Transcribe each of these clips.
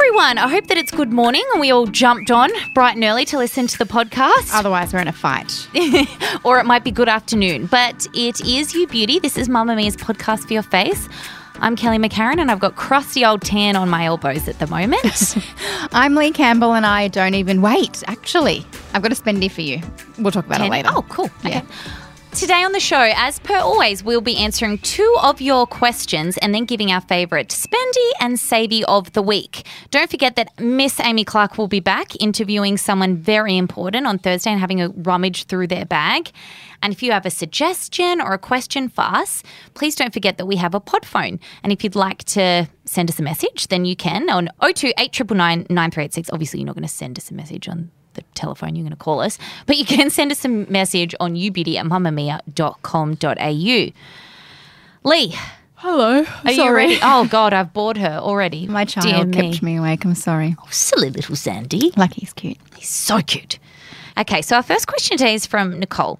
everyone. I hope that it's good morning and we all jumped on bright and early to listen to the podcast. Otherwise, we're in a fight. or it might be good afternoon. But it is You Beauty. This is Mamamia's podcast for your face. I'm Kelly McCarren and I've got crusty old tan on my elbows at the moment. I'm Leigh Campbell and I don't even wait, actually. I've got a spendy for you. We'll talk about Tan- it later. Oh, cool. Yeah. Today on the show, as per always, we'll be answering two of your questions and then giving our favourite spendy and savey of the week. Don't forget that Miss Amy Clark will be back interviewing someone very important on Thursday and having a rummage through their bag. And if you have a suggestion or a question for us, please don't forget that we have a pod phone. And if you'd like to send us a message, then you can on 02 8999 9386. Obviously, you're not going to send us a message on the telephone, you're going to call us. But you can send us a message on ubeauty at mamamia.com.au. Leigh, Hello. are you ready? Oh, God, I've bored her already. My Dear child kept me awake. I'm sorry. Oh, silly little Sandy. Like he's cute. He's so cute. Okay, so our first question today is from Nicole.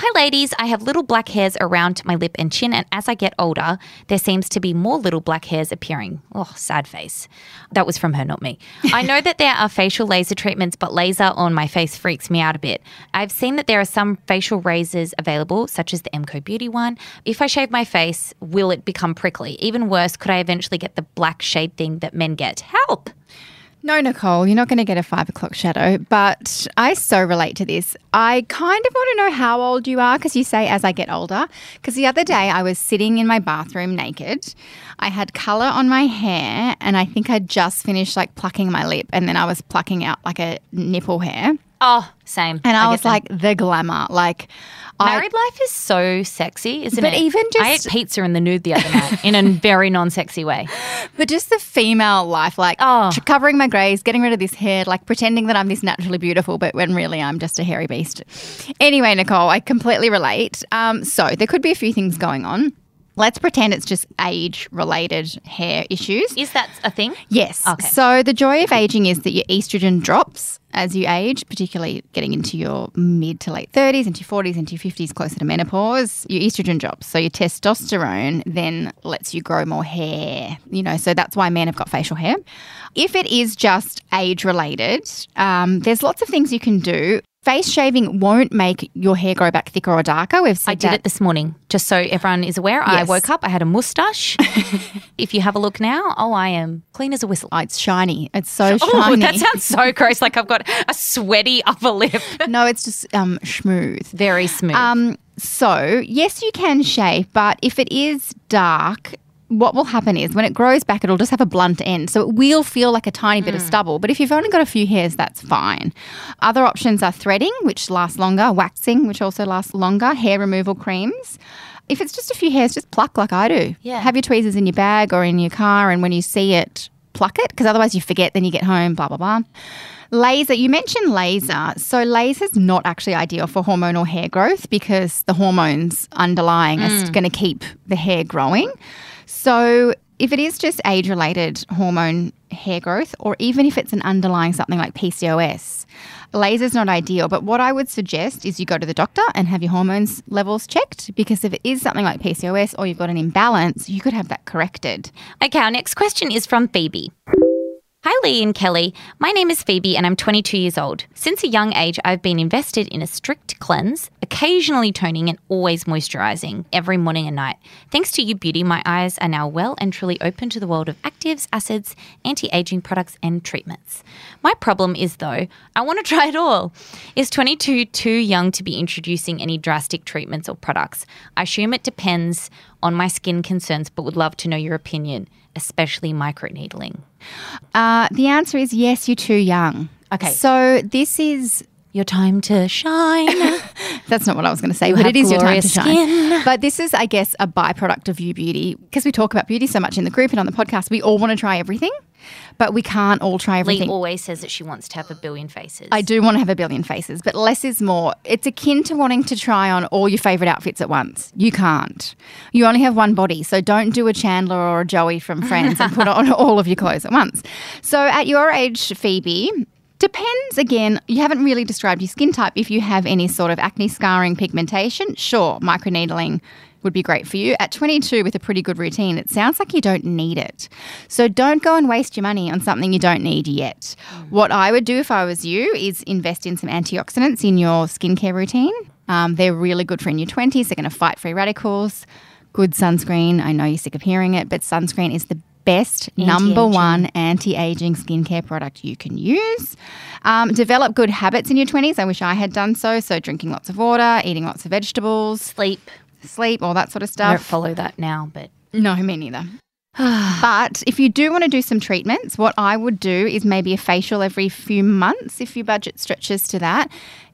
Hi, ladies. I have little black hairs around my lip and chin, and as I get older, there seems to be more little black hairs appearing. Oh, sad face. That was from her, not me. I know that there are facial laser treatments, but laser on my face freaks me out a bit. I've seen that there are some facial razors available, such as the MCoBeauty one. If I shave my face, will it become prickly? Even worse, could I eventually get the black shade thing that men get? Help! No, Nicole, you're not going to get a five o'clock shadow, but I so relate to this. I kind of want to know how old you are because you say as I get older. Because the other day I was sitting in my bathroom naked. I had color on my hair, and I think I'd just finished like plucking my lip, and then I was plucking out like a nipple hair. Oh, same. And I, get was like, the glamour. Like, I, Married life is so sexy, isn't But it? even just. I ate pizza in the nude the other night in a very non-sexy way. But just the female life, like Oh. covering my greys, getting rid of this hair, like pretending that I'm this naturally beautiful, but when really I'm just a hairy beast. Anyway, Nicole, I completely relate. Um, so there could be a few things going on. Let's pretend it's just age related hair issues. Is that a thing? Yes. Okay. So the joy of aging is that your estrogen drops as you age, particularly getting into your mid to late 30s, into your 40s, into your 50s, closer to menopause. Your estrogen drops. So your testosterone then lets you grow more hair. You know, so that's why men have got facial hair. If it is just age related, um, there's lots of things you can do. Face shaving won't make your hair grow back thicker or darker. We've said I did that it this morning, just so everyone is aware. I woke up, I had a mustache. if you have a look now, oh, I am clean as a whistle. Oh, it's shiny. It's so Oh, shiny. that sounds so gross. Like I've got a sweaty upper lip. no, it's just um, smooth. Very smooth. Um, so yes, you can shave, but if it is dark, what will happen is when it grows back, it'll just have a blunt end. So it will feel like a tiny bit of hmm. stubble. But if you've only got a few hairs, that's fine. Other options are threading, which lasts longer, waxing, which also lasts longer, hair removal creams. If it's just a few hairs, just pluck like I do. Yeah. Have your tweezers in your bag or in your car, and when you see it, pluck it, because otherwise you forget, then you get home, blah, blah, blah. Laser, you mentioned laser. So, laser is not actually ideal for hormonal hair growth because the hormones underlying are hmm. going to keep the hair growing. So, if it is just age related hormone hair growth, or even if it's an underlying something like PCOS, laser's not ideal. But what I would suggest is you go to the doctor and have your hormones levels checked because if it is something like PCOS or you've got an imbalance, you could have that corrected. Okay, our next question is from Phoebe. Hi, Leigh and Kelly. My name is Phoebe and I'm 22 years old. Since a young age, I've been invested in a strict cleanse, occasionally toning and always moisturizing every morning and night. Thanks to you, Beauty, my eyes are now well and truly open to the world of actives, acids, anti aging products, and treatments. My problem is, though, I want to try it all. Is 22 too young to be introducing any drastic treatments or products? I assume it depends on my skin concerns, but would love to know your opinion, especially microneedling. Uh, the answer is yes, you're too young. Okay. So, this is Your time to shine. That's not what I was going to say, but it is your time to shine. skin. But this is, I guess, a byproduct of you beauty because we talk about beauty so much in the group and on the podcast. We all want to try everything, but we can't all try everything. Leigh always says that she wants to have a billion faces. I do want to have a billion faces, but less is more. It's akin to wanting to try on all your favorite outfits at once. You can't. You only have one body, so don't do a Chandler or a Joey from Friends and put on all of your clothes at once. So at your age, Phoebe, Depends again, you haven't really described your skin type. If you have any sort of acne scarring, pigmentation, sure, microneedling would be great for you. At 22, with a pretty good routine, it sounds like you don't need it. So don't go and waste your money on something you don't need yet. What I would do if I was you is invest in some antioxidants in your skincare routine. Um, they're really good for in your 20s. They're going to fight free radicals. Good sunscreen. I know you're sick of hearing it, but sunscreen is the best number Anti-aging. one anti-aging skincare product you can use. Um, develop good habits in your 20s. I wish I had done so. So drinking lots of water, eating lots of vegetables, Sleep. sleep, all that sort of I don't stuff. follow that now, but No, me neither. but if you do want to do some treatments, what I would do is maybe a facial every few months if your budget stretches to that.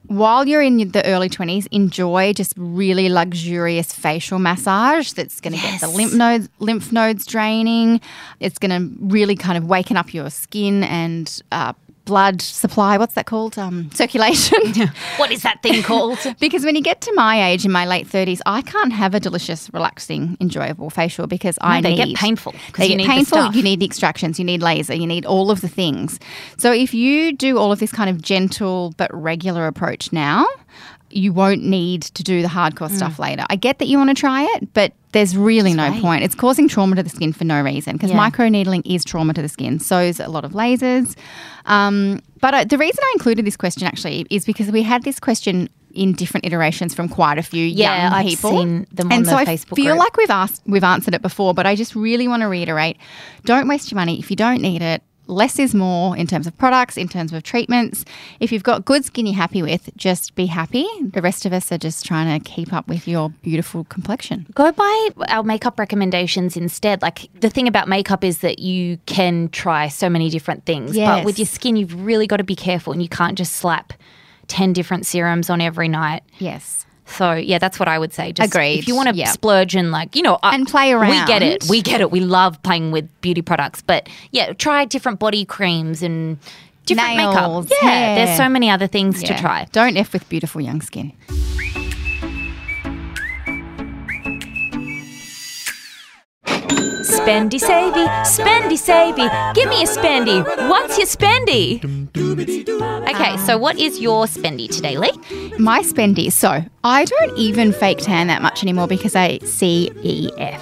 While you're in the early 20s, enjoy just really luxurious facial massage that's going to get the lymph nodes lymph nodes draining. It's going to really kind of waken up your skin and uh, blood supply. What's that called? Um, circulation. what is that thing called? Because when you get to my age, in my late 30s, I can't have a delicious, relaxing, enjoyable facial because I they need. get painful They get need the painful. You need the extractions. You need laser. You need all of the things. So if you do all of this kind of gentle but regular approach now, you won't need to do the hardcore stuff later. I get that you want to try it, but there's really no wait. point. It's causing trauma to the skin for no reason because Yeah. microneedling is trauma to the skin. So is a lot of lasers. Um, but uh, the reason I included this question actually is because we had this question in different iterations from quite a few Yeah, young I've people. seen them on and the so I Facebook feel group. like we've asked, we've answered it before, but I just really want to reiterate: don't waste your money if you don't need it. Less is more in terms of products, in terms of treatments. If you've got good skin you're happy with, just be happy. The rest of us are just trying to keep up with your beautiful complexion. Go by our makeup recommendations instead. Like the thing about makeup is that you can try so many different things. But with your skin, you've really got to be careful and you can't just slap 10 different serums on every night. Yes. So, yeah, that's what I would say. Just Agreed. If you want to Yeah. splurge and, like, you know, I- And play around, We get it. We get it. We love playing with beauty products. But yeah, try different body creams and different Nails, makeup. Yeah, hair. there's so many other things to try. Don't F with beautiful young skin. Spendy savey, spendy savey. Give me a spendy. What's your spendy? Okay, so what is your spendy today, Leigh? My spendy. So I don't even fake tan that much anymore because I CEF.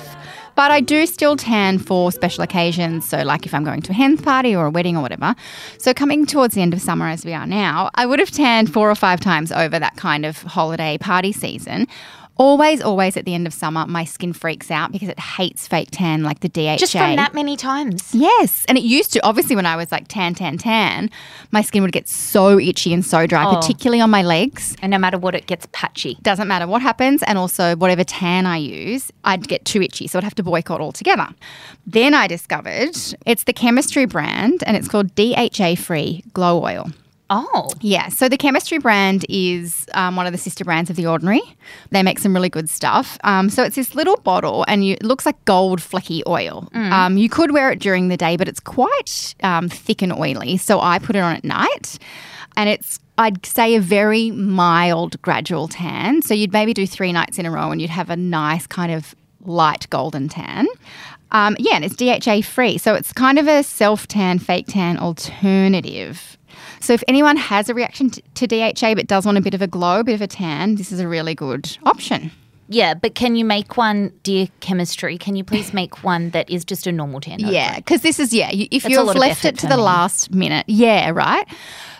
But I do still tan for special occasions. So, like if I'm going to a hen party or a wedding or whatever. So, coming towards the end of summer as we are now, I would have tanned four or five times over that kind of holiday party season. Always, always at the end of summer, my skin freaks out because it hates fake tan like the DHA. Just from that many times. Yes. And it used to, obviously, when I was like tan, tan, tan, my skin would get so itchy and so dry, Oh. particularly on my legs. And no matter what, it gets patchy. Doesn't matter what happens. And also, whatever tan I use, I'd get too itchy. So I'd have to boycott altogether. Then I discovered it's the chemistry brand and it's called DHA free glow oil. Oh, Yeah, so the chemistry brand is um, one of the sister brands of The Ordinary. They make some really good stuff. Um, so it's this little bottle, and you, it looks like gold flecky oil. Um, you could wear it during the day, but it's quite um, thick and oily. So I put it on at night, and it's I'd say a very mild, gradual tan. So you'd maybe do three nights in a row, and you'd have a nice kind of light golden tan. Um, yeah, and it's DHA free. So it's kind of a self tan, fake tan alternative. So if anyone has a reaction to DHA but does want a bit of a glow, a bit of a tan, this is a really good option. yeah. But can you make one, dear chemistry? Can you please make one that is just a normal tan? Yeah, because this is yeah. If you've left it to the me. last minute, yeah, right.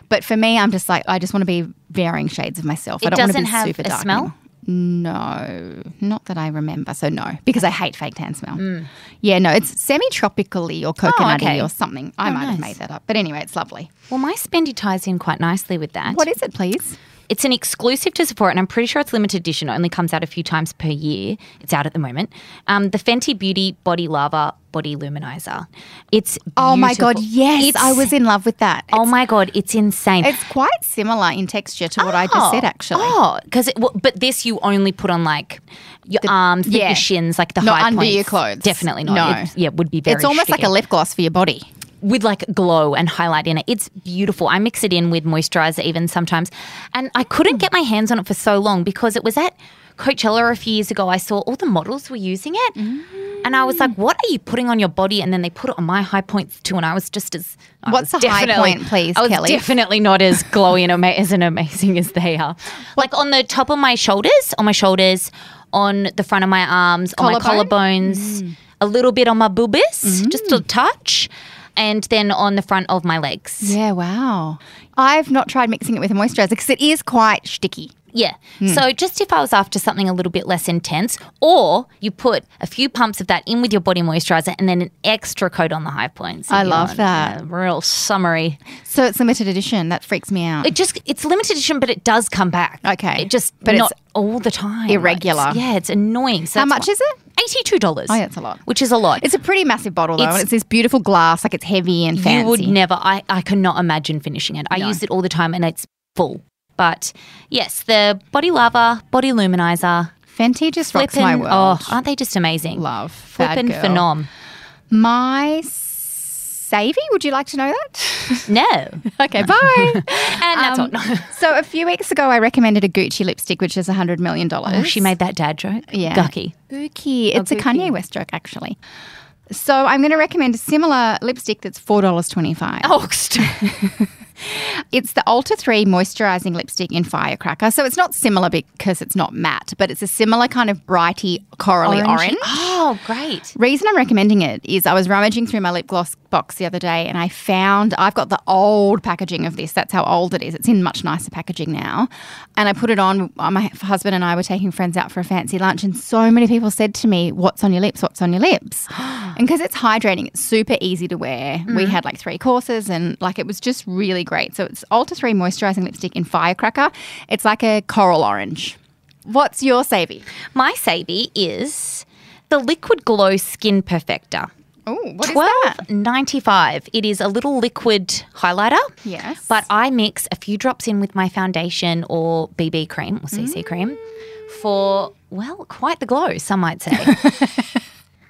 But for me, I'm just like I just want to be varying shades of myself. I It don't want to doesn't be have super a dark smell? No, not that I remember. So no, because I hate fake tan smell. Mm. Yeah, no, it's semi-tropically or coconutty okay. or something. I Oh, might have made that up, but anyway, it's lovely. Well, my spendy ties in quite nicely with that. What is it, please? It's an exclusive to Sephora, and I'm pretty sure it's limited edition. It only comes out a few times per year. It's out at the moment. Um, the Fenty Beauty Body Lava Body Luminizer. It's Oh my god, yes, It's- I was in love with that. Oh my god, it's insane. It's quite similar in texture to what I just said, actually. Oh, because but this you only put on like your arms, yeah. your shins, like the Not high under points. your clothes. Definitely not. No. It's- yeah, would be very. it's almost like a lip gloss for your body. With like glow and highlight in it. It's beautiful. I mix it in with moisturizer even sometimes. And I couldn't get my hands on it for so long because it was at Coachella a few years ago. I saw all the models were using it. Mm. And I was like, what are you putting on your body? And then they put it on my high points too. And I was just as. I What's the high point, please, I was Kelly? definitely not as glowy and ama- as amazing as they are. Like on the top of my shoulders, on my shoulders, on the front of my arms, on my Collarbone? collarbones, mm. a little bit on my boobies, mm. just a touch, and then on the front of my legs. Yeah, wow. I've not tried mixing it with a moisturizer because it is quite sticky. Yeah. Hmm. So just if I was after something a little bit less intense, or you put a few pumps of that in with your body moisturizer and then an extra coat on the high points. I love want that. a real summery. So it's limited edition. That freaks me out. It just it's limited edition, but it does come back. Okay. It just But not all the time. irregular. It's- yeah, it's annoying. So How much why- is it? Eighty-two dollars. Oh, yeah, that's a lot. Which is a lot. It's a pretty massive bottle though. It's- and it's this beautiful glass, like it's heavy and fancy. You would never. I, I cannot imagine finishing it. I No. use it all the time, and it's full. But yes, the body lava, body luminizer, Fenty just rocks my oh, world. Oh, aren't they just amazing? Love. Bad Flippin' phenom. My savvy, would you like to know that? No, okay, bye. and that's Um, all. so a few weeks ago, I recommended a Gucci lipstick, which is $100 million. Oh, she made that dad joke. Yeah. Gucky. Gucci. It's a Kanye West joke, actually. So I'm going to recommend a similar lipstick that's $4.25. Oh, st- It's the Ulta3 moisturizing lipstick in Firecracker. So it's not similar because it's not matte, but it's a similar kind of brighty corally orange. Oh, great. Reason I'm recommending it is I was rummaging through my lip gloss box the other day and I found I've got the old packaging of this. That's how old it is. It's in much nicer packaging now. And I put it on. Uh, my husband and I were taking friends out for a fancy lunch, and so many people said to me, What's on your lips? What's on your lips? and because it's hydrating, it's super easy to wear. We mm. had like three courses and like it was just really great. So it's Ulta3 moisturizing lipstick in Firecracker. It's like a coral orange. What's your savvy? My savvy is the Liquid Glow Skin Perfector. Oh, what is that? ninety five. It is a little liquid highlighter. Yes. But I mix a few drops in with my foundation or BB cream or CC cream for well, quite the glow. Some might say.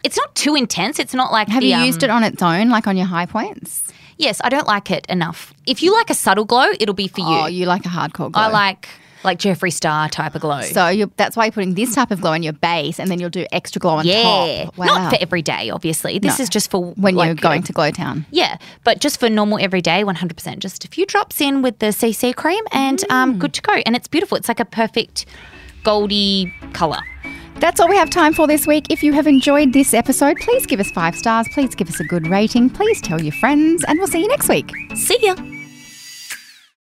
it's not too intense. It's not like Have the, you um, used it on its own, like on your high points? Yes, I don't like it enough. If you like a subtle glow, it'll be for you. Oh, you like a hardcore glow. I like like Jeffree Star type of glow. So that's why you're putting this type of glow on your base, and then you'll do extra glow on yeah, top. Wow. not for every day. Obviously, this No. is just for when you're like, going uh, to Glow Town. Yeah, but just for normal everyday, 100%. Just a few drops in with the CC cream and Mm. um, good to go. And it's beautiful. It's like a perfect goldy colour. That's all we have time for this week. If you have enjoyed this episode, please give us five stars. Please give us a good rating. Please tell your friends, and we'll see you next week. See ya.